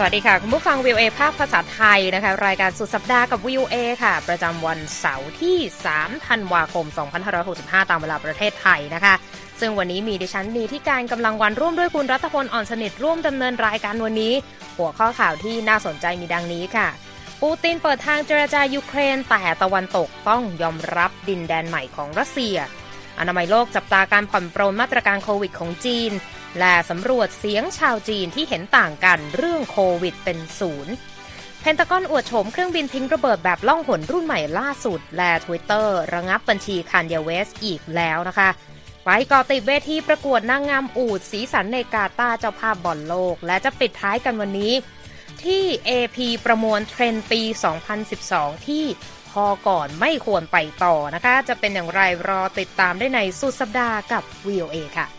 สวัสดีค่ะ คุณผู้ฟังวิวเอภาคภาษาไทยนะคะ รายการสุดสัปดาห์กับวิวเอค่ะ ประจำวันเสาร์ที่ 3 ธันวาคม 2565 ตามเวลาประเทศไทยนะคะ ซึ่งวันนี้มีดิฉันนีที่การกำลังวันร่วมด้วยคุณรัตพลอ่อนสนิทร่วมดำเนินรายการวันนี้ หัวข้อข่าวที่น่าสนใจมีดังนี้ค่ะ ปูตินเปิดทางเจรจายูเครน แต่ตะวันตกต้องยอมรับดินแดนใหม่ของรัสเซีย อนามัยโลกจับตาการผ่อนปรนมาตรการโควิดของจีน และสำรวจเสียงชาวจีนที่เห็นต่างกันเรื่องโควิดเป็นศูนย์เพนตากอนอวดโฉมเครื่องบินทิ้งระเบิดแบบล่องหนรุ่นใหม่ล่าสุด และ Twitter ระงับบัญชีคันยาเวสอีกแล้วนะคะ ไปก่อติดเวทีประกวดนางงามอูดสีสันในกาตาเจ้าภาพบอลโลก และจะปิดท้ายกันวันนี้ ที่ AP ประมวลเทรนด์ปี 2012 ที่พอก่อนไม่ควรไปต่อนะคะ จะเป็นอย่างไรรอติดตามได้ในสุดสัปดาห์กับ VOA ค่ะ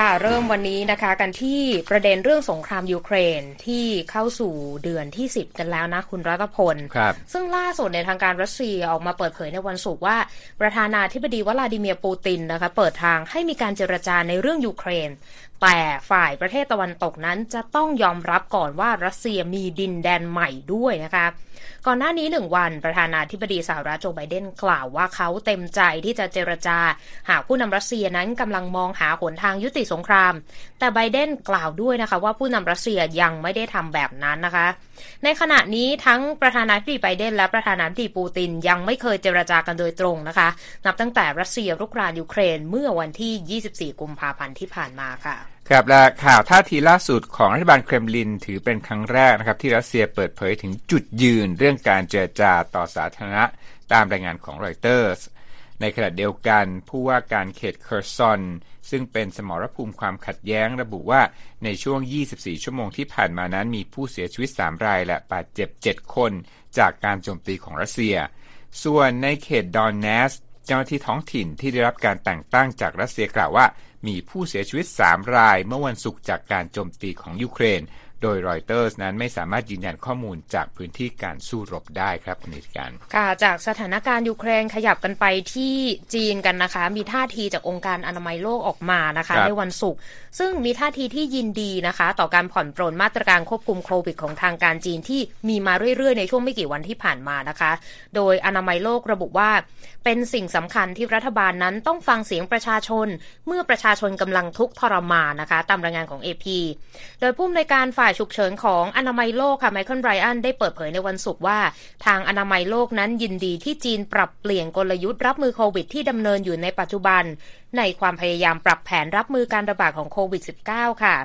ค่ะเริ่มวันนี้นะคะกันที่ประเด็นเรื่องสงครามยูเครนที่เข้าสู่เดือนที่ 10 กันแล้วนะคุณรัตพลครับซึ่งล่าสุดในทางการรัสเซียออกมาเปิดเผยในวันศุกร์ว่า ประธานาธิบดีวลาดิเมียร์ปูตินนะคะเปิดทางให้มีการเจรจาในเรื่องยูเครน แต่ฝ่ายประเทศตะวันตกนั้นจะต้องยอมรับก่อนว่ารัสเซียมีดินแดนใหม่ด้วยนะคะ ก่อนหน้านี้หนึ่งวันประธานาธิบดีสหรัฐโจไบเดนกล่าวว่าเขาเต็มใจที่จะเจรจา หากผู้นำรัสเซียนั้นกำลังมองหาหนทางยุติสงคราม แต่ไบเดนกล่าวด้วยนะคะว่าผู้นำรัสเซียยังไม่ได้ทำแบบนั้นนะคะ ในขณะนี้ทั้งประธานาธิบดีไบเดนและประธานาธิบดีปูตินยังไม่เคยเจรจากันโดยตรงนะคะ นับตั้งแต่รัสเซียรุกรานยูเครนเมื่อวันที่ 24 กุมภาพันธ์ที่ผ่านมาค่ะ ครับและข่าวท่าทีล่าสุดของรัฐบาลเครมลินถือเป็นครั้งแรกนะครับที่รัสเซียเปิดเผยถึงจุดยืนเรื่องการเจรจาต่อสาธารณะตามรายงานของรอยเตอร์สในขณะเดียวกันผู้ว่าการเขตเคอร์ซอน ซึ่งเป็นสมรภูมิความขัดแย้งระบุว่าในช่วง 24 ชั่วโมงที่ผ่านมานั้นมีผู้เสียชีวิต 3 รายและบาดเจ็บ 7 คนจากการโจมตีของรัสเซีย ส่วนในเขตโดเนตสก์เจ้าหน้าที่ท้องถิ่นที่ได้รับการแต่งตั้งจากรัสเซียกล่าวว่า มีผู้เสียชีวิต 3 รายเมื่อวันศุกร์จากการโจมตีของยูเครน โดยรอยเตอร์สนั้นไม่สามารถยืนยันข้อมูลจากพื้นที่การสู้รบได้ครับคุณนีธิกาญจน์ค่ะจากสถานการณ์ยูเครนขยับกันไปที่จีนกันนะคะ มีท่าทีจากองค์การอนามัยโลกออกมานะคะครับในวันศุกร์ซึ่งมีท่าทีที่ยินดีนะคะ ต่อการผ่อนปรนมาตรการควบคุมโควิดของทางการจีนที่มีมาเรื่อยๆ ในช่วงไม่กี่วันที่ผ่านมานะคะ โดยอนามัยโลกระบุว่า เป็นสิ่งสำคัญที่รัฐบาลนั้นต้องฟังเสียงประชาชน เมื่อประชาชนกำลังทุกข์ทรมานนะคะ ตามรายงานของ AP โดยผู้อำนวยการฝ่ายฉุกเฉินของอนามัยโลกค่ะไมเคิลไบรอันได้เปิดเผยในวันศุกร์ว่า ทางอนามัยโลกนั้นยินดีที่จีนปรับเปลี่ยนกลยุทธ์รับมือโควิดที่ดำเนินอยู่ในปัจจุบัน ในความพยายามปรับแผนรับมือการระบาดของโควิด -19 ค่ะ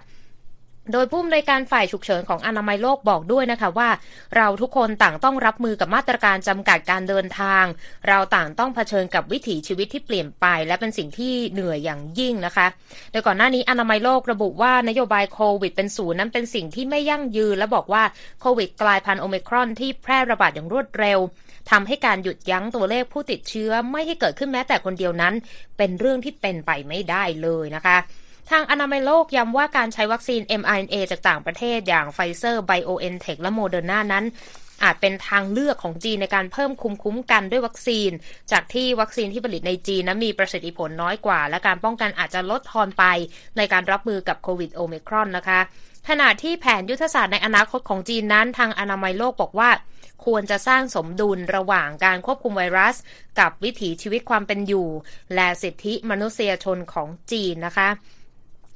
โดยผู้อำนวยการฝ่ายฉุกเฉินของอนามัยโลกบอกด้วยนะคะว่า เราทุกคนต่างต้องรับมือกับมาตรการจำกัดการเดินทาง เราต่างต้องเผชิญกับวิถีชีวิตที่เปลี่ยนไป และเป็นสิ่งที่เหนื่อยอย่างยิ่งนะคะ โดยก่อนหน้านี้อนามัยโลกระบุว่านโยบายโควิดเป็นศูนย์นั้นเป็นสิ่งที่ไม่ยั่งยืน และบอกว่าโควิดกลายพันธุ์โอเมิครอนที่แพร่ระบาดอย่างรวดเร็วทำให้การหยุดยั้งตัวเลขผู้ติดเชื้อไม่ให้เกิดขึ้นแม้แต่คนเดียวนั้น เป็นเรื่องที่เป็นไปไม่ได้เลยนะคะ ทางอนามัยโลกย้ำว่าการใช้วัคซีน mRNA จากต่างประเทศอย่างไฟเซอร์ BioNTech และโมเดอร์นานั้น อาจเป็นทางเลือกของจีนในการเพิ่มภูมิคุ้มกันด้วยวัคซีน จากที่วัคซีนที่ผลิตในจีนนั้นมีประสิทธิผลน้อยกว่า และการป้องกันอาจจะลดทอนไปในการรับมือกับโควิดโอมิครอนนะคะขณะที่แผนยุทธศาสตร์ในอนาคตของจีนนั้น ทางอนามัยโลกบอกว่า ควรจะสร้างสมดุลระหว่างการควบคุมไวรัส กับวิถีชีวิตความเป็นอยู่ และสิทธิมนุษยชนของจีนนะคะ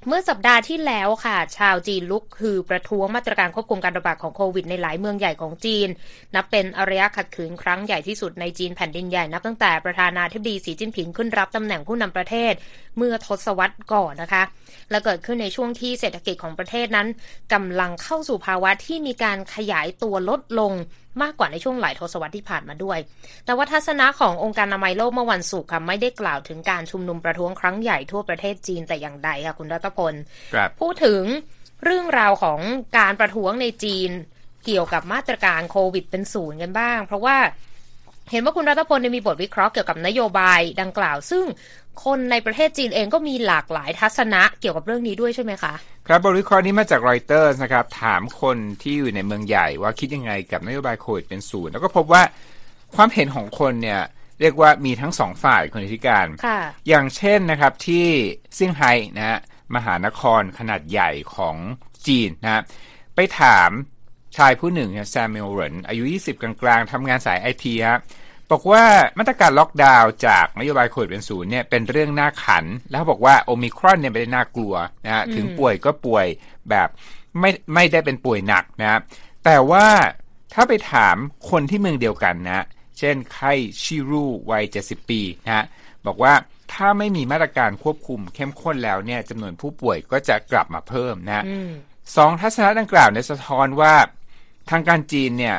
เมื่อสัปดาห์ที่แล้วค่ะ ชาวจีนลุกคือประท้วงมาตรการควบคุมการระบาดของโควิดในหลายเมืองใหญ่ของจีน นับเป็นอารยะขัดขืนครั้งใหญ่ที่สุดในจีนแผ่นดินใหญ่นับตั้งแต่ประธานาธิบดีสีจิ้นผิงขึ้นรับตำแหน่งผู้นำประเทศ เมื่อทศวรรษก่อนนะคะ และเกิดขึ้นในช่วงที่เศรษฐกิจของประเทศนั้นกำลังเข้าสู่ภาวะที่มีการขยายตัวลดลง มากกว่าในช่วงหลายทศวรรษที่ผ่านมาด้วย แต่ว่าทัศนะขององค์การอนามัยโลกเมื่อวันศุกร์ค่ะไม่ได้กล่าวถึงการชุมนุมประท้วงครั้งใหญ่ทั่วประเทศจีนแต่อย่างใดค่ะคุณรัตพลครับพูดถึงเรื่องราวของการประท้วงในจีน เกี่ยวกับมาตรการโควิดเป็นศูนย์กันบ้าง เพราะว่า เห็นว่าคุณรัตพลเนี่ยมีบทวิเคราะห์เกี่ยวกับนโยบายดังกล่าว ซึ่งคนในประเทศจีนเองก็มีหลากหลายทัศนะเกี่ยวกับเรื่องนี้ด้วยใช่ไหมคะ ครับบทวิเคราะห์นี้มาจากรอยเตอร์นะครับ ถามคนที่อยู่ในเมืองใหญ่ว่าคิดยังไงกับนโยบายโควิดเป็นศูนย์แล้วก็พบว่าความเห็นของคนเนี่ยเรียกว่ามีทั้งสองฝ่ายคุณนีธิกาญจน์ค่ะอย่างเช่นนะครับที่เซี่ยงไฮ้นะฮะมหานครขนาดใหญ่ของจีนนะฮะไปถาม ชายผู้หนึ่งเนี่ยแซมเมลเรนอายุ 20 กลางๆทำงานสายไอทีฮะบอกว่ามาตรการล็อกดาวน์จากนโยบายโควิดเป็นศูนย์เนี่ยเป็นเรื่องน่าขัน แล้วบอกว่าโอมิครอนเนี่ยไม่ได้น่ากลัวนะฮะถึงป่วยก็ป่วยแบบไม่ไม่ได้เป็นป่วยหนักนะแต่ว่าถ้าไปถามคนที่เมืองเดียวกันนะเช่นไข้ชิรูวัย 70 ปีนะฮะบอกว่าถ้าไม่มีมาตรการควบคุมเข้มข้นแล้วเนี่ยจำนวนผู้ป่วยก็จะกลับมาเพิ่มนะสองทัศนะดังกล่าวเนี่ยสะท้อนว่า ทางการจีนเนี่ย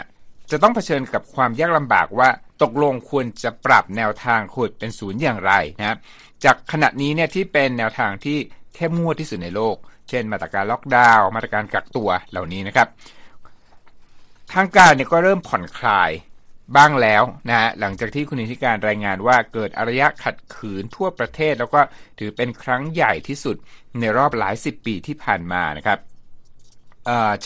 จะต้องเผชิญกับความยากลำบากว่าตกลงควรจะปรับแนวทางขุดเป็นศูนย์อย่างไรนะจากขณะนี้เนี่ยที่เป็นแนวทางที่เข้มงวดที่สุดในโลก เช่น มาตรการล็อกดาวน์มาตรการกักตัวเหล่านี้นะครับ ทางการเนี่ยก็เริ่มผ่อนคลายบ้างแล้วนะฮะหลังจากที่คุณนีธิกาญจน์รายงานว่าเกิดอารยะขัดขืนทั่วประเทศ แล้วก็ถือเป็นครั้งใหญ่ที่สุดในรอบหลายสิบปีที่ผ่านมานะครับ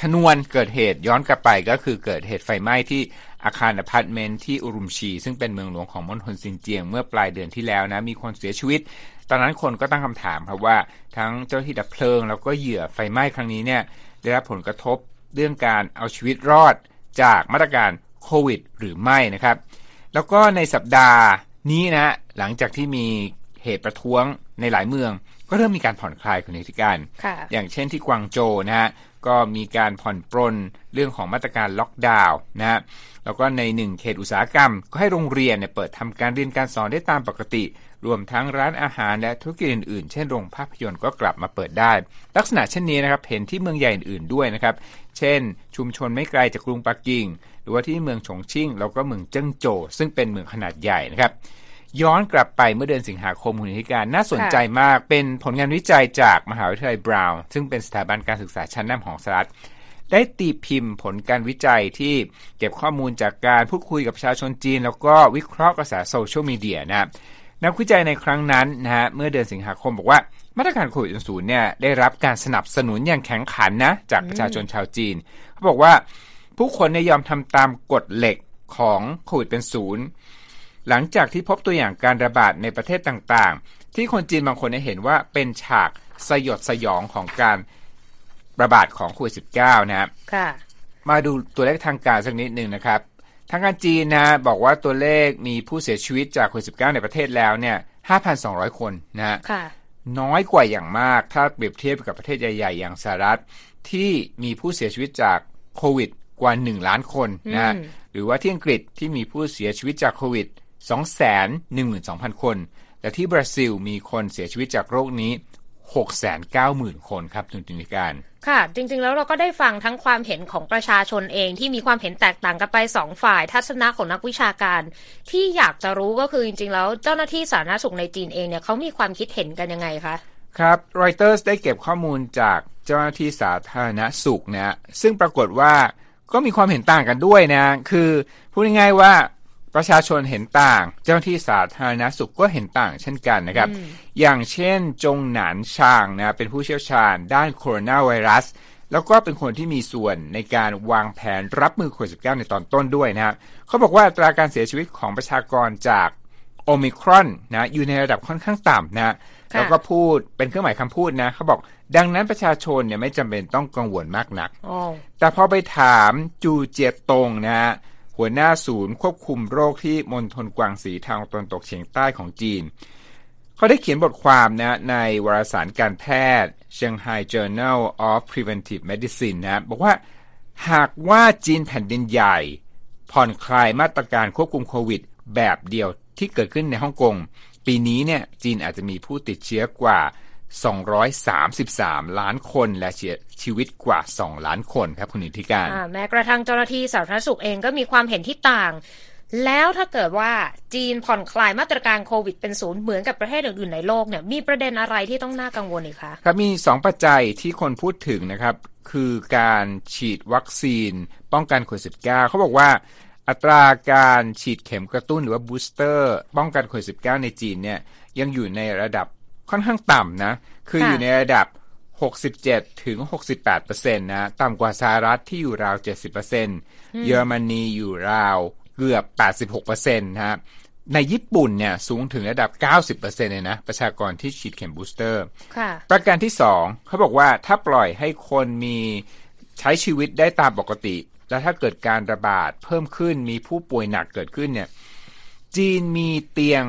ชนวนเกิดเหตุย้อนกลับไปก็คือเกิดเหตุไฟไหม้ที่อาคารอพาร์ตเมนต์ที่อุรุมชี ซึ่งเป็นเมืองหลวงของมณฑลซินเจียงเมื่อปลายเดือนที่แล้วนะมีคนเสียชีวิต ตอนนั้นคนก็ตั้งคำถามครับว่าทั้งเจ้าที่ดับเพลิง แล้วก็เหยื่อไฟไหม้ครั้งนี้เนี่ยได้รับผลกระทบเรื่องการเอาชีวิตรอดจากมาตรการโควิด หรือไม่นะครับ แล้วก็ในสัปดาห์นี้นะหลังจากที่มีเหตุประท้วงในหลายเมือง ก็เริ่มมีการผ่อนคลายคุณนิติการ อย่างเช่นที่กวางโจนะฮะก็มีการผ่อนปรนเรื่องของมาตรการล็อกดาวน์นะฮะแล้วก็ในหนึ่งเขตอุตสาหกรรม ก็ให้โรงเรียนเนี่ยเปิดทำการเรียนการสอนได้ตามปกติ รวมทั้งร้านอาหารและธุรกิจอื่นๆ เช่นโรงภาพยนตร์ก็กลับมาเปิดได้ ลักษณะเช่นนี้นะครับเห็นที่เมืองใหญ่อื่นๆด้วยนะครับ เช่น ชุมชนไม่ไกลจากกรุงปักกิ่ง หรือว่าที่เมืองฉงชิ่งแล้วก็เมืองเจิ้งโจวซึ่งเป็นเมืองขนาดใหญ่นะครับ ย้อนกลับไปเมื่อเดือนสิงหาคมคุณธิการน่าสนใจมากเป็นผลงานวิจัยจากมหาวิทยาลัยบราวน์ซึ่งเป็นสถาบันการศึกษาชั้นนำของสหรัฐได้ตีพิมพ์ผลการวิจัยที่เก็บข้อมูลจากการพูดคุยกับประชาชนจีน แล้วก็วิเคราะห์กระแสโซเชียลมีเดียนะนักวิจัยในครั้งนั้นนะฮะเมื่อเดือนสิงหาคมบอกว่ามาตรการโควิดศูนย์เนี่ยได้รับการสนับสนุนอย่างแข็งขันนะจากประชาชนชาวจีนเขาบอกว่าผู้คนเนี่ยยอมทำตามกฎเหล็กของโควิดเป็นศูนย์ หลังจากที่พบตัวอย่างการระบาดในประเทศต่างๆ ที่คนจีนบางคนเห็นว่าเป็นฉากสยดสยองของการระบาดของโควิด -19 นะครับมาดูตัวเลขทางการสักนิดหนึ่งนะครับ ทางการจีนนะบอกว่าตัวเลขมีผู้เสียชีวิตจากโควิด -19 ในประเทศแล้วเนี่ย 5,200 คนนะฮะน้อยกว่าอย่างมากถ้าเปรียบเทียบกับประเทศใหญ่ ๆ อย่างสหรัฐที่มีผู้เสียชีวิตจากโควิดกว่า 1 ล้านคนนะหรือว่าที่อังกฤษที่มีผู้เสียชีวิตจากโควิด 212,000 คน แต่ที่บราซิลมีคนเสียชีวิตจากโรคนี้ 690,000 คนครับคุณจินิการ ค่ะ จริง ๆ แล้วเราก็ได้ฟังทั้งความเห็นของประชาชนเองที่มีความเห็นแตกต่างกันไปสองฝ่าย ทัศนะของนักวิชาการ ที่อยากจะรู้ก็คือจริง ๆ แล้วเจ้าหน้าที่สาธารณสุขในจีนเองเนี่ยเขามีความคิดเห็นกันยังไงคะครับรอยเตอร์สได้เก็บข้อมูลจากเจ้าหน้าที่สาธารณสุขนะซึ่งปรากฏว่าก็มีความเห็นต่างกันด้วยนะ คือพูดง่ายๆว่า ประชาชนเห็นต่าง เจ้าหน้าที่สาธารณสุขก็เห็นต่างเช่นกันนะครับ อย่างเช่นจงหนานชางนะเป็นผู้เชี่ยวชาญด้านโคโรนาไวรัส แล้วก็เป็นคนที่มีส่วนในการวางแผนรับมือโควิด -19 ในตอนต้นด้วยนะครับเขาบอกว่าตราการเสียชีวิตของประชากรจากโอมิครอนนะอยู่ในระดับค่อนข้างต่ำนะแล้วก็พูดเป็นเครื่องหมายคำพูดนะเขาบอกดังนั้นประชาชนเนี่ยไม่จำเป็นต้องกังวลมากนักแต่พอไปถามจูเจียตงนะ หัวหน้าศูนย์ควบคุมโรคที่มณฑลกวางสีทางตะวันตกเฉียงใต้ของจีน เขาได้เขียนบทความนะในวารสารการแพทย์ Shanghai Journal of Preventive Medicine นะบอกว่าหากว่าจีนแผ่นดินใหญ่ ผ่อนคลายมาตรการควบคุมโควิด แบบเดียวที่เกิดขึ้นในฮ่องกง ปีนี้เนี่ยจีนอาจจะมีผู้ติดเชื้อกว่า 233 ล้านคนและเสียชีวิตกว่า 2 ล้านคนครับคุณอิทธิการ แม้กระทั่งเจ้าหน้าที่สาธารณสุขเองก็มีความเห็นที่ต่าง แล้วถ้าเกิดว่าจีนผ่อนคลายมาตรการโควิดเป็นศูนย์เหมือนกับประเทศอื่นๆในโลกเนี่ยมีประเด็นอะไรที่ต้องน่ากังวลอีกคะครับมี 2 ปัจจัยที่คนพูดถึงนะครับ คือการฉีดวัคซีน ป้องกันโควิด -19 เขาบอกว่าอัตราการฉีดเข็มกระตุ้นหรือว่าบูสเตอร์ ป้องกันโควิด -19 ในจีนเนี่ยยังอยู่ในระดับ ค่อนข้างต่ำนะ คืออยู่ในระดับ 67 ถึง 68%นะต่ำกว่าสหรัฐที่อยู่ราว 70%เยอรมนีอยู่ราวเกือบ 86%นะฮะในญี่ปุ่นเนี่ยสูงถึงระดับ 90%เลยนะ ประชากรที่ฉีดเข็มบูสเตอร์ค่ะประการที่สองเขาบอกว่าถ้าปล่อยให้คนมีใช้ชีวิตได้ตามปกติ แล้วถ้าเกิดการระบาดเพิ่มขึ้นมีผู้ป่วยหนักเกิดขึ้นเนี่ย จีนมีเตียง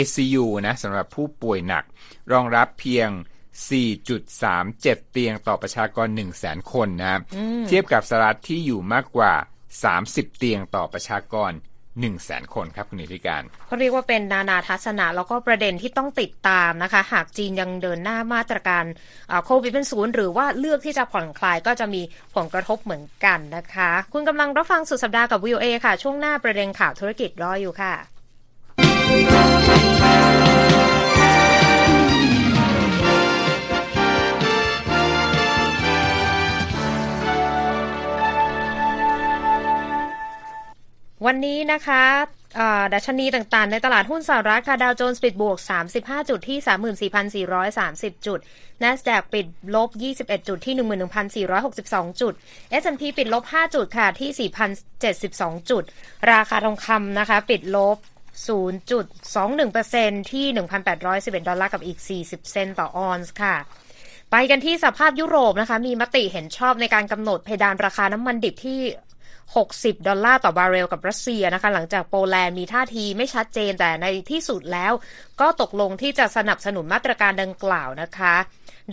ICU นะสำหรับผู้ป่วยหนัก รองรับเพียง 4.37 เตียงต่อประชากร 1 0 0 0 0แสนคนนะเทียบกับสหรัฐที่อยู่มากกว่า 30 เตียงต่อประชากร1 0 0 0 0แสนคนครับคุณนิติการเขาเรียกว่าเป็นนานาทัศนะ แล้วก็ประเด็นที่ต้องติดตามนะคะ หากจีนยังเดินหน้ามาตรการโควิดเป็นศูนย์หรือว่าเลือกที่จะผ่อนคลายก็จะมีผลกระทบเหมือนกันนะคะ คุณกำลังรับฟังสุดสัปดาห์กับวิวเอค่ะ ช่วงหน้าประเด็นข่าวธุรกิจรออยู่ค่ะ วันนี้นะคะดัชนีต่างๆ ในตลาดหุ้นสหรัฐค่ะดาวโจนส์ปิดบวก 35 จุดที่ 34,430 จุด NASDAQ ปิดลบ 21 จุดที่ 11,462 จุด S&P ปิดลบ 5 จุดค่ะที่ 4,072 จุด ราคาทองคำนะคะ ปิดลบ 0.21%ที่ 1,811 ดอลลาร์กับอีก 40 เซนต์ต่อออนซ์ค่ะไปกันที่สหภาพยุโรปนะคะ มีมติเห็นชอบในการกำหนดเพดานราคาน้ำมันดิบที่ 60 ดอลลาร์ต่อบาร์เรลกับรัสเซียนะคะ หลังจากโปแลนด์มีท่าทีไม่ชัดเจนแต่ในที่สุดแล้ว ก็ตกลงที่จะสนับสนุนมาตรการดังกล่าวนะคะ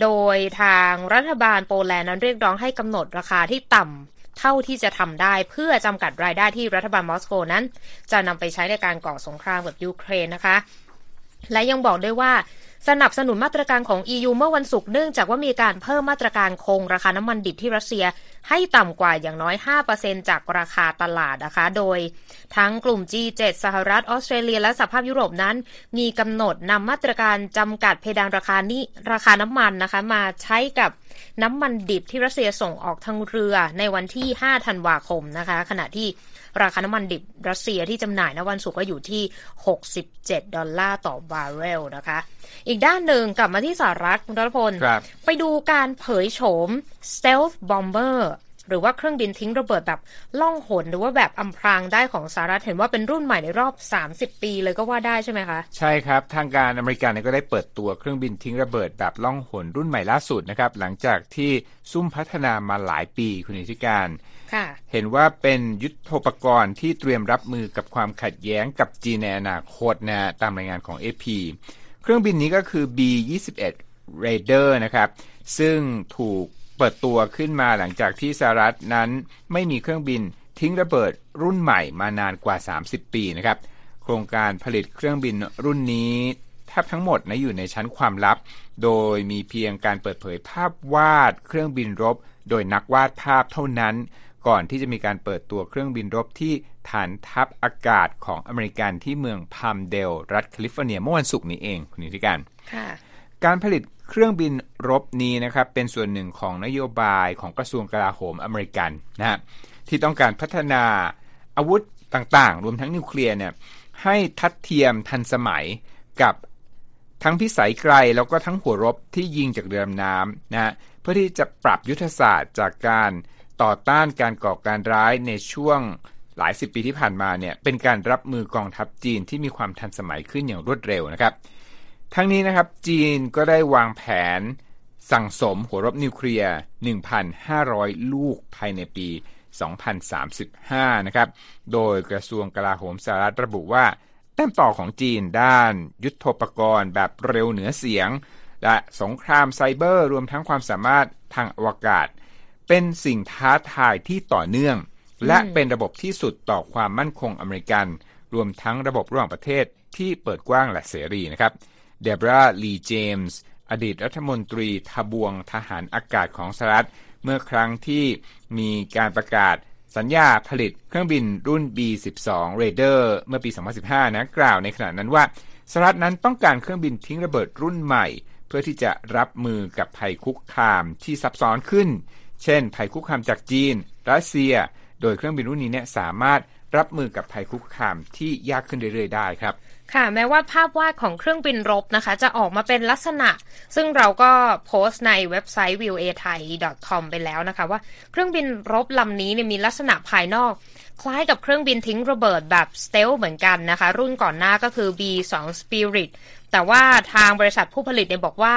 โดยทางรัฐบาลโปแลนด์นั้นเรียกร้องให้กำหนดราคาที่ต่ำเท่าที่จะทำได้เพื่อจำกัดรายได้ที่รัฐบาลมอสโกนั้น จะนำไปใช้ในการก่อสงครามกับยูเครนนะคะ และยังบอกด้วยว่า สนับสนุนมาตรการของ EU เมื่อวันศุกร์เนื่องจากว่ามีการเพิ่มมาตรการคงราคาน้ำมันดิบที่รัสเซียให้ต่ำกว่าอย่างน้อย 5%จากราคาตลาดนะคะ โดยทั้งกลุ่ม G7 สหรัฐออสเตรเลียและสหภาพยุโรปนั้น มีกำหนดนำมาตรการจำกัดเพดานราคานี้ราคาน้ำมันนะคะ มาใช้กับน้ำมันดิบที่รัสเซียส่งออกทางเรือในวันที่ 5 ธันวาคมนะคะ ขณะที่ ราคาน้ำมันดิบรัสเซียที่จำหน่ายในวันศุกร์ก็อยู่ที่ 67 ดอลลาร์ต่อบาร์เรลนะคะ อีกด้านหนึ่งกลับมาที่สหรัฐคุณรัตพล ไปดูการเผยโฉม stealth bomber หรือว่าเครื่องบินทิ้งระเบิดแบบล่องหนหรือว่าแบบอำพรางได้ของสหรัฐเห็นว่าเป็นรุ่นใหม่ในรอบ 30 ปีเลยก็ว่าได้ใช่ไหมคะ ใช่ครับ ทางการอเมริกันก็ได้เปิดตัวเครื่องบินทิ้งระเบิดแบบล่องหนรุ่นใหม่ล่าสุดนะครับ หลังจากที่ซุ่มพัฒนามาหลายปีคุณอิทธิการ เห็นว่าเป็นยุทธปกรณ์ที่เตรียมรับมือกับความขัดแย้งกับจีนในอนาคตนะตามรายงานของ AP เครื่องบินนี้ก็คือ B-21 Raider นะครับ ซึ่งถูกเปิดตัวขึ้นมาหลังจากที่สหรัฐนั้นไม่มีเครื่องบินทิ้งระเบิดรุ่นใหม่มานานกว่า 30 ปีนะครับ โครงการผลิตเครื่องบินรุ่นนี้แทบทั้งหมดนะอยู่ในชั้นความลับ โดยมีเพียงการเปิดเผยภาพวาดเครื่องบินรบ โดยนักวาดภาพเท่านั้น ก่อนที่จะมีการเปิดตัวเครื่องบินรบที่ฐานทัพอากาศของอเมริกันที่เมืองพามเดล รัฐแคลิฟอร์เนีย เมื่อวันศุกร์นี้เองคุณนิติการการผลิตเครื่องบินรบนี้นะครับเป็นส่วนหนึ่งของนโยบายของกระทรวงกลาโหมอเมริกันนะฮะที่ต้องการพัฒนาอาวุธต่างๆ รวมทั้งนิวเคลียร์เนี่ยให้ทัดเทียมทันสมัยกับทั้งพิสัยไกลแล้วก็ทั้งหัวรบที่ยิงจากเรือดำน้ำนะฮะเพื่อที่จะปรับยุทธศาสตร์จากการ ต่อต้านการก่อการร้ายในช่วงหลายสิบปีที่ผ่านมาเนี่ยเป็นการรับมือกองทัพจีนที่มีความทันสมัยขึ้นอย่างรวดเร็วนะครับ ทั้งนี้นะครับจีนก็ได้วางแผนสั่งสมหัวรบนิวเคลียร์ 1,500 ลูกภายในปี 2035 นะครับ โดยกระทรวงกลาโหมสหรัฐระบุว่า แต้มต่อของจีนด้านยุทธปกรณ์แบบเร็วเหนือเสียง และสงครามไซเบอร์รวมทั้งความสามารถทางอวกาศ เป็นสิ่งท้าทายที่ต่อเนื่อง และเป็นระบบที่สุดต่อความมั่นคงอเมริกัน รวมทั้งระบบระหว่างประเทศที่เปิดกว้างและเสรีนะครับเดบราลีเจมส์อดีตรัฐมนตรีทบวงทหารอากาศของสหรัฐ เมื่อครั้งที่มีการประกาศสัญญาผลิตเครื่องบินรุ่น B-12 Raider เมื่อปี 2015 นะกล่าวในขณะนั้นว่าสหรัฐนั้นต้องการเครื่องบินทิ้งระเบิดรุ่นใหม่ เพื่อที่จะรับมือกับภัยคุกคามที่ซับซ้อนขึ้น เช่น ภัยคุกคามจากจีน รัสเซีย โดยเครื่องบินรุ่นนี้เนี่ยสามารถรับมือกับภัยคุกคามที่ยากขึ้นเรื่อย ๆ ได้ครับค่ะแม้ว่าภาพวาดของเครื่องบินรบนะคะ จะออกมาเป็นลักษณะ ซึ่งเราก็โพสต์ในเว็บไซต์ viewai.com ไปแล้วนะคะ ว่าเครื่องบินรบลำนี้เนี่ยมีลักษณะภายนอก คล้ายกับเครื่องบินทิ้งระเบิดแบบสเตลเหมือนกันนะคะ รุ่นก่อนหน้าก็คือ B2 Spirit แต่ว่าทางบริษัทผู้ผลิตเนี่ยบอกว่า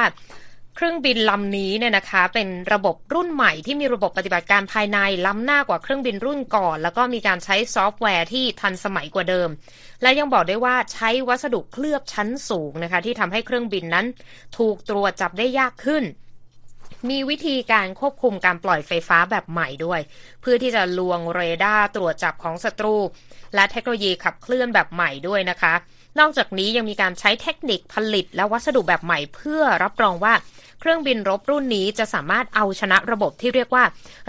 เครื่องบินลำนี้เนี่ยนะคะ เป็นระบบรุ่นใหม่ที่มีระบบปฏิบัติการภายในล้ำหน้ากว่าเครื่องบินรุ่นก่อน แล้วก็มีการใช้ซอฟต์แวร์ที่ทันสมัยกว่าเดิม และยังบอกได้ว่าใช้วัสดุเคลือบชั้นสูงนะคะ ที่ทำให้เครื่องบินนั้น ถูกตรวจจับได้ยากขึ้นมีวิธีการควบคุมการปล่อยไฟฟ้าแบบใหม่ด้วย เพื่อที่จะลวงเรดาร์ตรวจจับของศัตรู และเทคโนโลยีขับเคลื่อนแบบใหม่ด้วยนะคะ นอกจากนี้ยังมีการใช้เทคนิคผลิตและวัสดุแบบใหม่ เพื่อรับรองว่า เครื่องบินรบรุ่นนี้จะสามารถเอาชนะระบบที่เรียกว่า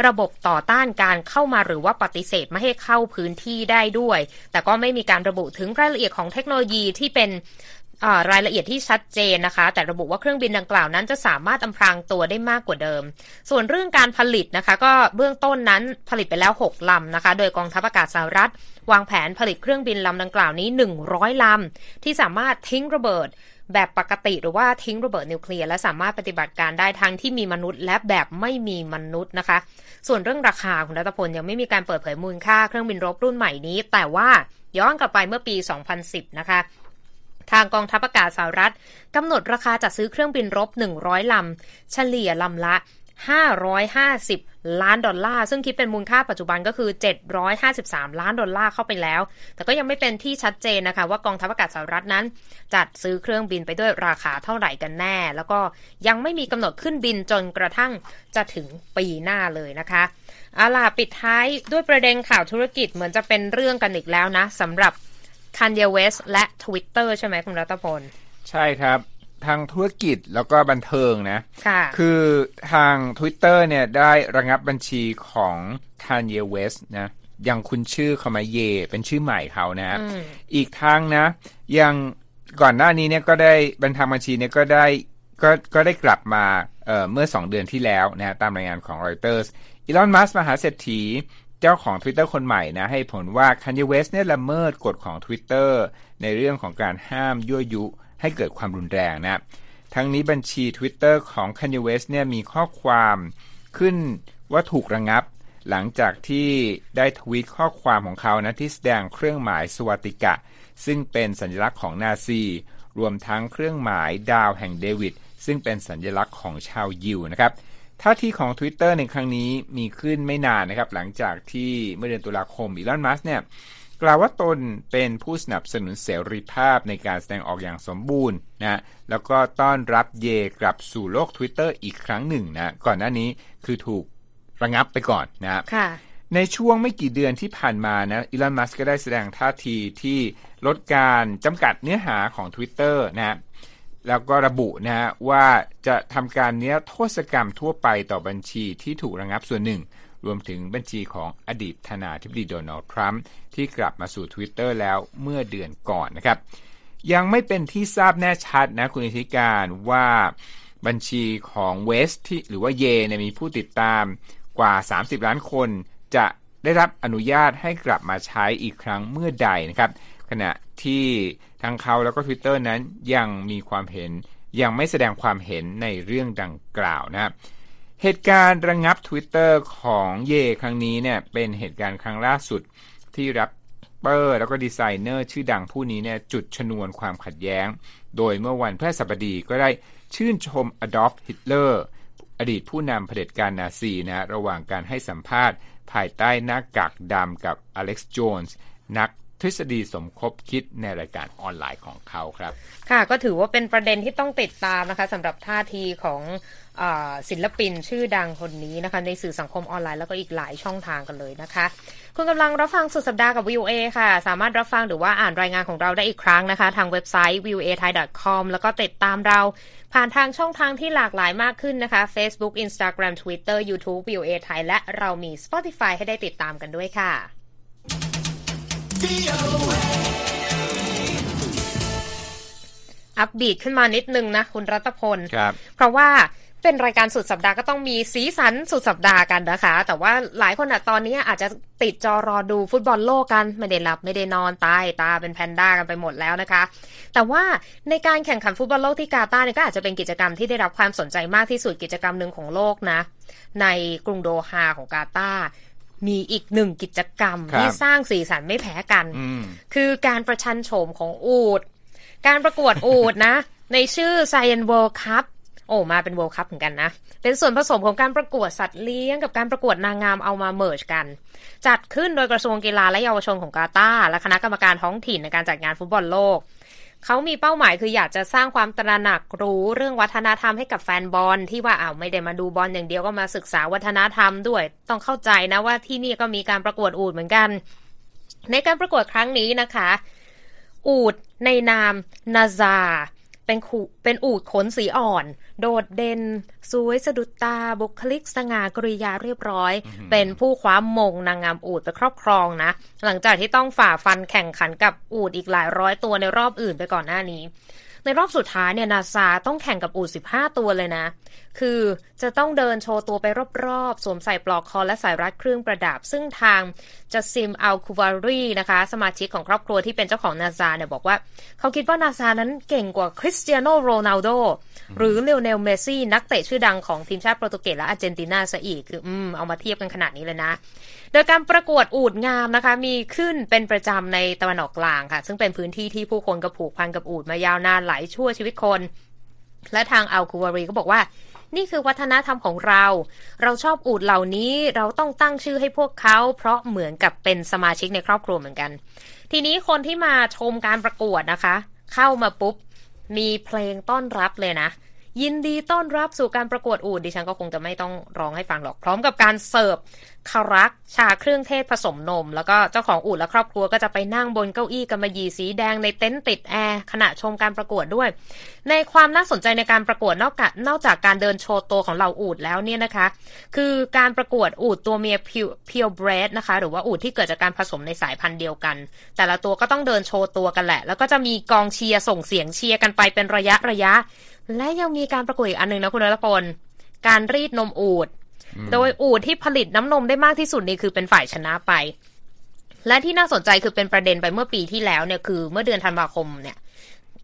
ระบบต่อต้านการเข้ามาหรือว่าปฏิเสธไม่ให้เข้าพื้นที่ได้ด้วย แต่ก็ไม่มีการระบุถึงรายละเอียดของเทคโนโลยีที่เป็นรายละเอียดที่ชัดเจนนะคะ แต่ระบุว่าเครื่องบินดังกล่าวนั้นจะสามารถอำพรางตัวได้มากกว่าเดิม ส่วนเรื่องการผลิตนะคะ ก็เบื้องต้นนั้นผลิตไปแล้ว 6 ลำนะคะ โดยกองทัพอากาศสหรัฐ วางแผนผลิตเครื่องบินลำดังกล่าวนี้ 100 ลำ ที่สามารถทิ้งระเบิด แบบปกติหรือว่าทิ้งระเบิดนิวเคลียร์และสามารถปฏิบัติการได้ทั้งที่มีมนุษย์และแบบไม่มีมนุษย์นะคะ ส่วนเรื่องราคาคุณรัตพลยังไม่มีการเปิดเผยมูลค่าเครื่องบินรบรุ่นใหม่นี้ แต่ว่าย้อนกลับไปเมื่อปี 2010 นะคะ ทางกองทัพอากาศสหรัฐกำหนดราคาจัดซื้อเครื่องบินรบ 100 ลำ เฉลี่ยลำละ 550 ล้านดอลลาร์ ซึ่งคิดเป็นมูลค่าปัจจุบันก็คือ 753 ล้านดอลลาร์เข้าไปแล้ว แต่ก็ยังไม่เป็นที่ชัดเจนนะคะ ว่ากองทัพอากาศสหรัฐนั้น จัดซื้อเครื่องบินไปด้วยราคาเท่าไหร่กันแน่ แล้วก็ยังไม่มีกำหนดขึ้นบินจนกระทั่งจะถึงปีหน้าเลยนะคะอาล่ะปิดท้ายด้วยประเด็นข่าวธุรกิจเหมือนจะเป็นเรื่องกันอีกแล้วนะสำหรับคันเยเวสและ Twitter ใช่ไหมคุณรัตพล ใช่ครับ ทางธุรกิจแล้วก็บันเทิงนะค่ะคือทาง Twitter เนี่ยได้ระงับบัญชีของ Kanye West นะยังคุณชื่อเขามาเย เป็นชื่อใหม่เขานะอีกทางนะ ยังก่อนหน้านี้เนี่ยก็ได้บันทางบัญชีเนี่ยก็ได้ก็ก็ได้กลับมาเเมื่อ2เดือนที่แล้วนะตามรายงานของ Reuters อีลอนมัสมหาเศรษฐีเจ้าของ Twitter คนใหม่นะ ให้ผลว่า Kanye West เนี่ยละเมิดกฎของ Twitter ในเรื่องของการห้ามยั่วยุ ให้เกิดความรุนแรงนะทั้งนี้บัญชี Twitter ของ Kanye West เนี่ยมีข้อความขึ้นว่าถูกระงับ หลังจากที่ได้ทวีตข้อความของเขานะที่แสดงเครื่องหมายสวัติกะ ซึ่งเป็นสัญลักษณ์ของนาซี รวมทั้งเครื่องหมายดาวแห่งเดวิดซึ่งเป็นสัญลักษณ์ของชาวยิวนะครับท่าทีของ Twitter ในครั้งนี้มีขึ้นไม่นานนะครับ หลังจากที่เมื่อเดือนตุลาคมอีลอนมัสเนี่ย กล่าวว่าตนเป็นผู้สนับสนุนเสรีภาพในการแสดงออกอย่างสมบูรณ์นะแล้วก็ต้อนรับเยกลับสู่โลก Twitter อีกครั้งหนึ่งนะก่อนหน้านี้คือถูกระงับไปก่อนนะในช่วงไม่กี่เดือนที่ผ่านมานะอีลอนมัสก็ได้แสดงท่าทีที่ลดการจำกัดเนื้อหาของ Twitter นะแล้วก็ระบุนะฮะว่าจะทำการเนี้ยโทษกรรมทั่วไปต่อบัญชีที่ถูกระงับส่วนหนึ่ง รวมถึงบัญชีของอดีตธนาธิบดีโดนัลด์ทรัมป์ที่กลับมาสู่ Twitter แล้วเมื่อเดือนก่อนนะครับ ยังไม่เป็นที่ทราบแน่ชัดนะคุณธิการว่าบัญชีของเวสที่หรือว่าเยเนี่ยมีผู้ติดตามกว่า 30 ล้านคน จะได้รับอนุญาตให้กลับมาใช้อีกครั้งเมื่อใดนะครับ ขณะที่ทั้งเขาแล้วก็ Twitter นั้นยังมีความเห็นยังไม่แสดงความเห็นในเรื่องดังกล่าวนะครับ เหตุการณ์ระงับ Twitter ของเยครั้งนี้เนี่ยเป็นเหตุการณ์ครั้งล่าสุดที่แรปเปอร์แล้วก็ดีไซเนอร์ชื่อดังผู้นี้เนี่ยจุดชนวนความขัดแย้ง โดยเมื่อวันพฤหัสบดีก็ได้ชื่นชมอดอล์ฟฮิตเลอร์อดีตผู้นำเผด็จการนาซีนะระหว่างการให้สัมภาษณ์ ภายใต้หน้ากากดำกับอเล็กซ์โจนส์นัก ทฤษฎีสมคบคิดในรายการออนไลน์ของเขาครับ ค่ะก็ถือว่าเป็นประเด็นที่ต้องติดตามนะคะสำหรับท่าทีของศิลปินชื่อดังคนนี้นะคะ ในสื่อสังคมออนไลน์แล้วก็อีกหลายช่องทางกันเลยนะคะ คุณกำลังรับฟังสุดสัปดาห์กับ VOA ค่ะ สามารถรับฟังหรือว่าอ่านรายงานของเราได้อีกครั้งนะคะ ทางเว็บไซต์ voa thai com แล้วก็ติดตามเราผ่านทางช่องทางที่หลากหลายมากขึ้นนะคะ Facebook Instagram Twitter YouTube VOA Thai และเรามี Spotify ให้ได้ติดตามกันด้วยค่ะ อัปบีดขึ้นมานิดนึงนะ คุณรัตพลครับเพราะว่าเป็นรายการสุดสัปดาห์ก็ต้องมีสีสันสุดสัปดาห์กันนะคะ แต่ว่าหลายคนอะตอนนี้อาจจะติดจอรอดูฟุตบอลโลกกัน ไม่ได้หลับไม่ได้นอนตายตาเป็นแพนด้ากันไปหมดแล้วนะคะ แต่ว่าในการแข่งขันฟุตบอลโลกที่กาตาร์เนี่ยก็อาจจะเป็นกิจกรรมที่ได้รับความสนใจมากที่สุดกิจกรรมหนึ่งของโลกนะ ในกรุงโดฮาของกาตาร์ มีอีกหนึ่งกิจกรรมครับที่สร้างสีสันไม่แพ้กันอืมคือการประชันโฉมของอูด การประกวดอูดนะ ในชื่อ Science World Cup โอ้มาเป็น World Cup เหมือนกันนะ เป็นส่วนผสมของการประกวดสัตว์เลี้ยงกับการประกวดนางงามเอามาเมิร์จกัน จัดขึ้นโดยกระทรวงกีฬาและเยาวชนของกาตาร์และคณะกรรมการท้องถิ่นในการจัดงานฟุตบอลโลก เขามีเป้าหมายคืออยากจะสร้างความตระหนักรู้เรื่องวัฒนธรรมให้กับแฟนบอลที่ว่าอ้าวไม่ได้มาดูบอลอย่างเดียวก็มาศึกษาวัฒนธรรมด้วย ต้องเข้าใจนะว่าที่นี่ก็มีการประกวดอูดเหมือนกัน ในการประกวดครั้งนี้นะคะ อูดในนามนาซา เป็นขูเป็นอูดขนสีอ่อน โดดเด่น สวยสะดุดตาบุคลิกสง่ากริยาเรียบร้อย เป็นผู้คว้ามงนางงามอูดไปครอบครองนะ หลังจากที่ต้องฝ่าฟันแข่งขันกับอูดอีกหลายร้อยตัวในรอบอื่นไปก่อนหน้านี้ ในรอบสุดท้ายเนี่ยนาซาต้องแข่งกับอูด15 ตัวเลยนะ คือจะต้องเดินโชว์ตัวไปรอบๆ สวมใส่ปลอกคอและสายรัดเครื่องประดับ ซึ่งทางจัสซิมอัลคูวารีนะคะ สมาชิกของครอบครัวที่เป็นเจ้าของนาซาเนี่ยบอกว่า เขาคิดว่านาซานั้นเก่งกว่าคริสเตียโนโรนัลโดหรือเลโอเนลเมสซี่นักเตะชื่อดังของทีมชาติโปรตุเกสและอาร์เจนตินาซะอีกคืออืมเอามาเทียบกันขนาดนี้เลยนะ โดยการประกวดอูฐงามนะคะ มีขึ้นเป็นประจำในตะวันออกกลางค่ะ ซึ่งเป็นพื้นที่ที่ผู้คนก็ผูกพันกับอูฐมายาวนานหลายชั่วชีวิตคน และทางอัลคูวารีก็บอกว่า นี่คือวัฒนธรรมของเรา เราชอบอูดเหล่านี้เราต้องตั้งชื่อให้พวกเขา เพราะเหมือนกับเป็นสมาชิกในครอบครัวเหมือนกัน ทีนี้คนที่มาชมการประกวดนะคะ เข้ามาปุ๊บมีเพลงต้อนรับเลยนะ ยินดีต้อนรับสู่การประกวดอูดดิฉันก็คงจะไม่ต้องร้องให้ฟังหรอก พร้อมกับการเสิร์ฟคารัก ชาเครื่องเทศผสมนม แล้วก็เจ้าของอูดและครอบครัวก็จะไปนั่งบนเก้าอี้กำมะหยี่สีแดงในเต็นท์ติดแอร์ขณะชมการประกวดด้วย ในความน่าสนใจในการประกวดนอกจากนอกจากการเดินโชว์ตัวของเหล่าอูดแล้วเนี่ยนะคะ คือการประกวดอูดตัวเมียเพียวเบรดนะคะ หรือว่าอูดที่เกิดจากการผสมในสายพันธุ์เดียวกัน แต่ละตัวก็ต้องเดินโชว์ตัวกันแหละ แล้วก็จะมีกองเชียร์ส่งเสียงเชียร์กันไปเป็นระยะระยะ และยังมีการประกวดอีกอันหนึ่งนะคุณนรพลการรีดนมอูด โดยอูดที่ผลิตน้ำนมได้มากที่สุดนี่คือเป็นฝ่ายชนะไป และที่น่าสนใจคือเป็นประเด็นไปเมื่อปีที่แล้วเนี่ยคือเมื่อเดือนธันวาคมเนี่ย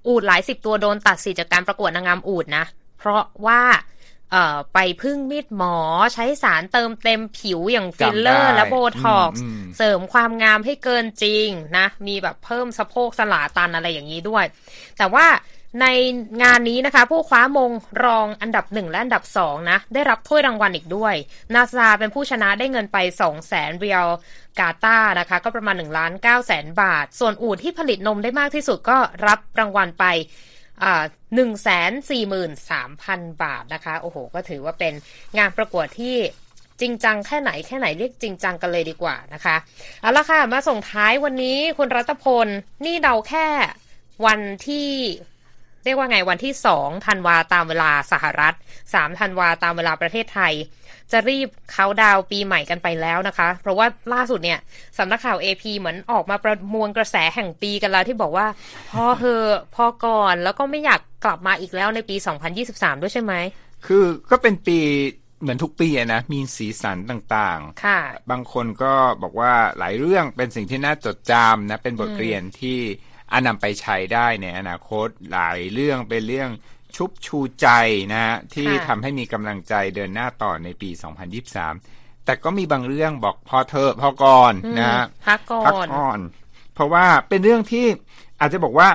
อูฐหลายสิบตัวโดนตัดสิทธิ์จากการประกวดนางงามอูฐนะ เพราะว่าเอ่อไปพึ่งมีดหมอใช้สารเติมเต็มผิวอย่างฟิลเลอร์จำได้และโบท็อกซ์อืมอืมเสริมความงามให้เกินจริงนะ มีแบบเพิ่มสะโพกสลาตันอะไรอย่างนี้ด้วย แต่ว่า ในงานนี้นะคะ ผู้คว้ามงรองอันดับหนึ่งและอันดับสองนะ ได้รับถ้วยรางวัลอีกด้วย นาซาเป็นผู้ชนะได้เงินไป 2 0 0แสนเรียลกาตาร์นะคะ ก็ประมาณ1ล้าน9แสนบาท ส่วนอูฐที่ผลิตนมได้มากที่สุดก็รับรางวัลไปหนึ่งแสนสี่หมื่นสามพันบาทนะคะ โอ้โห ก็ถือว่าเป็นงานประกวดที่จริงจังแค่ไหนแค่ไหนเรียกจริงจังกันเลยดีกว่านะคะเอาละค่ะ มาส่งท้ายวันนี้คุณรัตพล นี่เราแค่วันที่ เรียกว่าไงวันที่สองธันวาตามเวลาสหรัฐสามธันวาตามเวลาประเทศไทย จะรีบเขาน์ดาวน์ปีใหม่กันไปแล้วนะคะ เพราะว่าล่าสุดเนี่ยสำนักข่าว AP เหมือนออกมาประมวลกระแสแห่งปีกันแล้วที่บอกว่า พอเหอะพอก่อนแล้วก็ไม่อยากกลับมาอีกแล้วในปี 2023 ด้วยใช่ไหม คือก็เป็นปีเหมือนทุกปีอะนะมีสีสันต่างค่ะๆบางคนก็บอกว่าหลายเรื่องเป็นสิ่งที่น่าจดจำนะ เป็นบทเรียนที่ อานำไปใช้ได้ในอนาคตหลายเรื่องเป็นเรื่องชุบชูใจนะฮะที่ค่ะทำให้มีกำลังใจเดินหน้าต่อในปี 2023 แต่ก็มีบางเรื่องบอกพอเธอะพอก่อนนะฮะพักก่พักอนก่อน เพราะว่าเป็นเรื่องที่อาจจะบอกว่า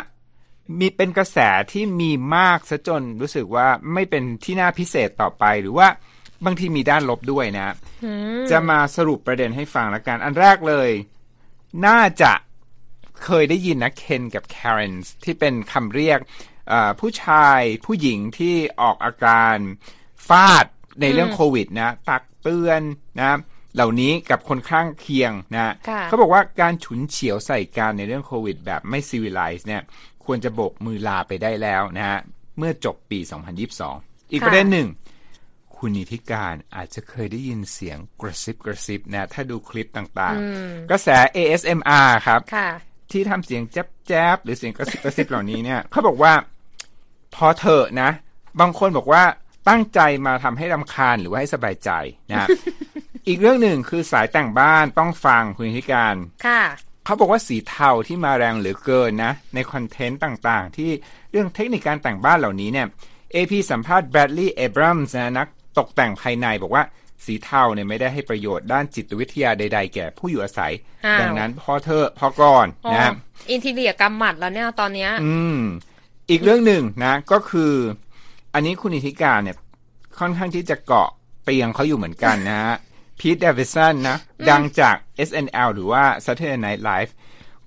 มีเป็นกระแสที่มีมากซะจนรู้สึกว่าไม่เป็นที่น่าพิเศษต่อไปหรือว่าบางทีมีด้านลบด้วยนะ จะมาสรุปประเด็นให้ฟังละกัน อันแรกเลย น่าจะ เคยได้ยินนะเคนกับ Karen ที่เป็นคำเรียกเอ่อผู้ชายผู้หญิงที่ออกอาการฟาดในเรื่องโควิดนะ ตักเตือนนะเหล่านี้กับคนข้างเคียงนะค่ะเขาบอกว่าการฉุนเฉียวใส่การในเรื่องโควิด แบบไม่ซีวิไลซ์เนี่ยควรจะโบกมือลาไปได้แล้วนะฮะเมื่อจบปี 2022 อีกค่ะประเด็นหนึ่ง คุณนิธิการอาจจะเคยได้ยินเสียงกระซิบกระซิบนะถ้าดูคลิปต่างๆ กระแส ASMR ครับค่ะ ที่ทำเสียงแจ๊บๆหรือเสียงกระซิบกระซิบเหล่านี้เนี่ยเขาบอกว่าพอเถอะนะ บางคนบอกว่าตั้งใจมาทำให้รำคาญหรือว่าให้สบายใจนะอีกเรื่องหนึ่งคือสายแต่งบ้านต้องฟังคุณธิการค่ะเขาบอกว่าสีเทาที่มาแรงเหลือเกินนะ ในคอนเทนต์ต่างๆ ที่เรื่องเทคนิคการแต่งบ้านเหล่านี้เนี่ย AP สัมภาษณ์แบรดลีย์เอบรัมส์นะนักตกแต่งภายในบอกว่า สีเทาเนี่ยไม่ได้ให้ประโยชน์ด้านจิตวิทยาใด ๆ แก่ผู้อยู่อาศัยอ้าวดังนั้นพอเธอะพอก่อนอ๋อนะอินทีเรียกำหมัดแล้วเนี่ยตอนเนี้ยอืม อีกเรื่องหนึ่งนะ ก็คือ อันนี้คุณอิทธิการเนี่ย ค่อนข้างที่จะเกาะเตียงเขาอยู่เหมือนกันนะฮะ Pete Davidson นะ ดังจาก SNL หรือว่า Saturday Night Live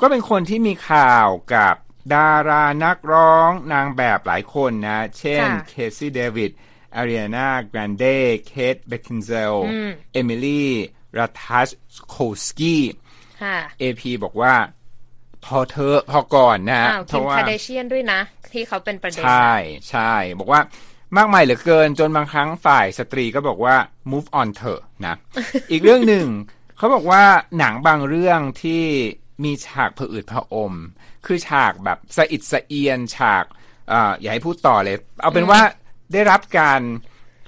ก็เป็นคนที่มีข่าวกับดารานักร้องนางแบบหลายคนนะ เช่นค่ะ Cazzie David Ariana Grande Kate Beckinsale อืม Emily Ratajkowski ค่ะ AP บอกว่า พอเธอะพอก่อนนะอ้าวเพคิมราะว่า Kim Karda shian ด้วยนะ ที่เขาเป็นประเด็นใช่ใช่บอกว่ามากมายเหลือเกินจนบางครั้งฝ่ายสตรีก็บอกว่า move on เถอะนะ อีกเรื่องหนึ่ง เขาบอกว่าหนังบางเรื่องที่มีฉากผะอืดผะอม คือฉากแบบสะอิดสะเอียนฉากเอ่ออย่าให้พูดต่อเลย เอาเป็นว่า ได้รับการ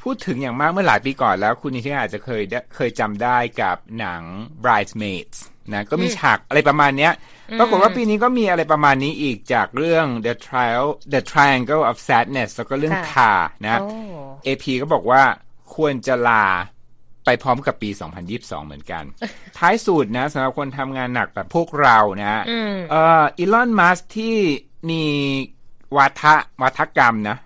พูดถึงอย่างมากเมื่อหลายปีก่อนแล้ว คุณนิติอาจจะเคยได้เคยจำได้กับหนัง bridesmaids นะก็มีฉากอะไรประมาณเนี้ยปรากฏว่าปีนี้ก็มีอะไรประมาณนี้อีกจากเรื่อง The Trial The Triangle of Sadness แล้วก็เรื่องค่ะคานะโอ้ AP ก็บอกว่าควรจะลาไปพร้อมกับปี 2022 เหมือนกัน ท้ายสุดนะสำหรับคนทำงานหนักแบบพวกเรานะอืมเอ่ออีลอนมัสที่มีวาทะวาทกรรมนะ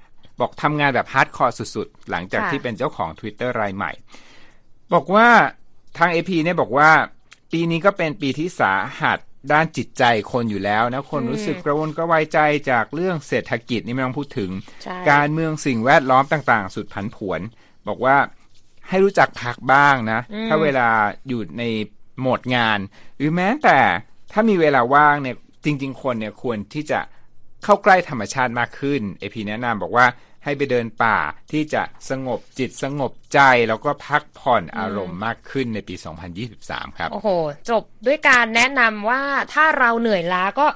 บอกทำงานแบบ hardcore สุดๆ หลังจากค่ะที่เป็นเจ้าของ Twitter รายใหม่ บอกว่าทาง AP เนี่ยบอกว่า ปีนี้ก็เป็นปีที่สาหัสด้านจิตใจคนอยู่แล้วนะ คนรู้สึกกระวนกระวายใจจากเรื่องเศรษฐกิจนี่ไม่ต้องพูดถึงใช่การเมืองสิ่งแวดล้อมต่างๆ สุดผันผวน บอกว่าให้รู้จักพักบ้างนะอืมถ้าเวลาอยู่ในโหมดงาน หรือแม้แต่ถ้ามีเวลาว่างเนี่ยจริง ๆ คนเนี่ยควรที่จะเข้าใกล้ธรรมชาติมากขึ้นเอพีแนะนำบอกว่า ให้ไปเดินป่าที่จะสงบจิตสงบใจ แล้วก็พักผ่อนอารมณ์มากขึ้นในปี 2023 ครับ โอ้โห จบด้วยการแนะนำว่าถ้าเราเหนื่อยล้าก็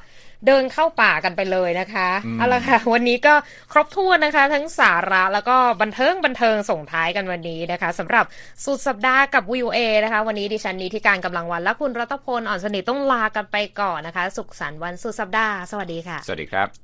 เดินเข้าป่ากันไปเลยนะคะอืมเอาละค่ะ วันนี้ก็ครบถ้วนนะคะ ทั้งสาระแล้วก็บันเทิงบันเทิงส่งท้ายกันวันนี้นะคะสำหรับสุดสัปดาห์กับวิวเอนะคะ วันนี้ดิฉันนี้ที่การกำลังวันและคุณรัตพลอ่อนสนิทต้องลากันไปก่อนนะคะ สุขสันต์วันสุดสัปดาห์ สวัสดีค่ะ สวัสดีครับ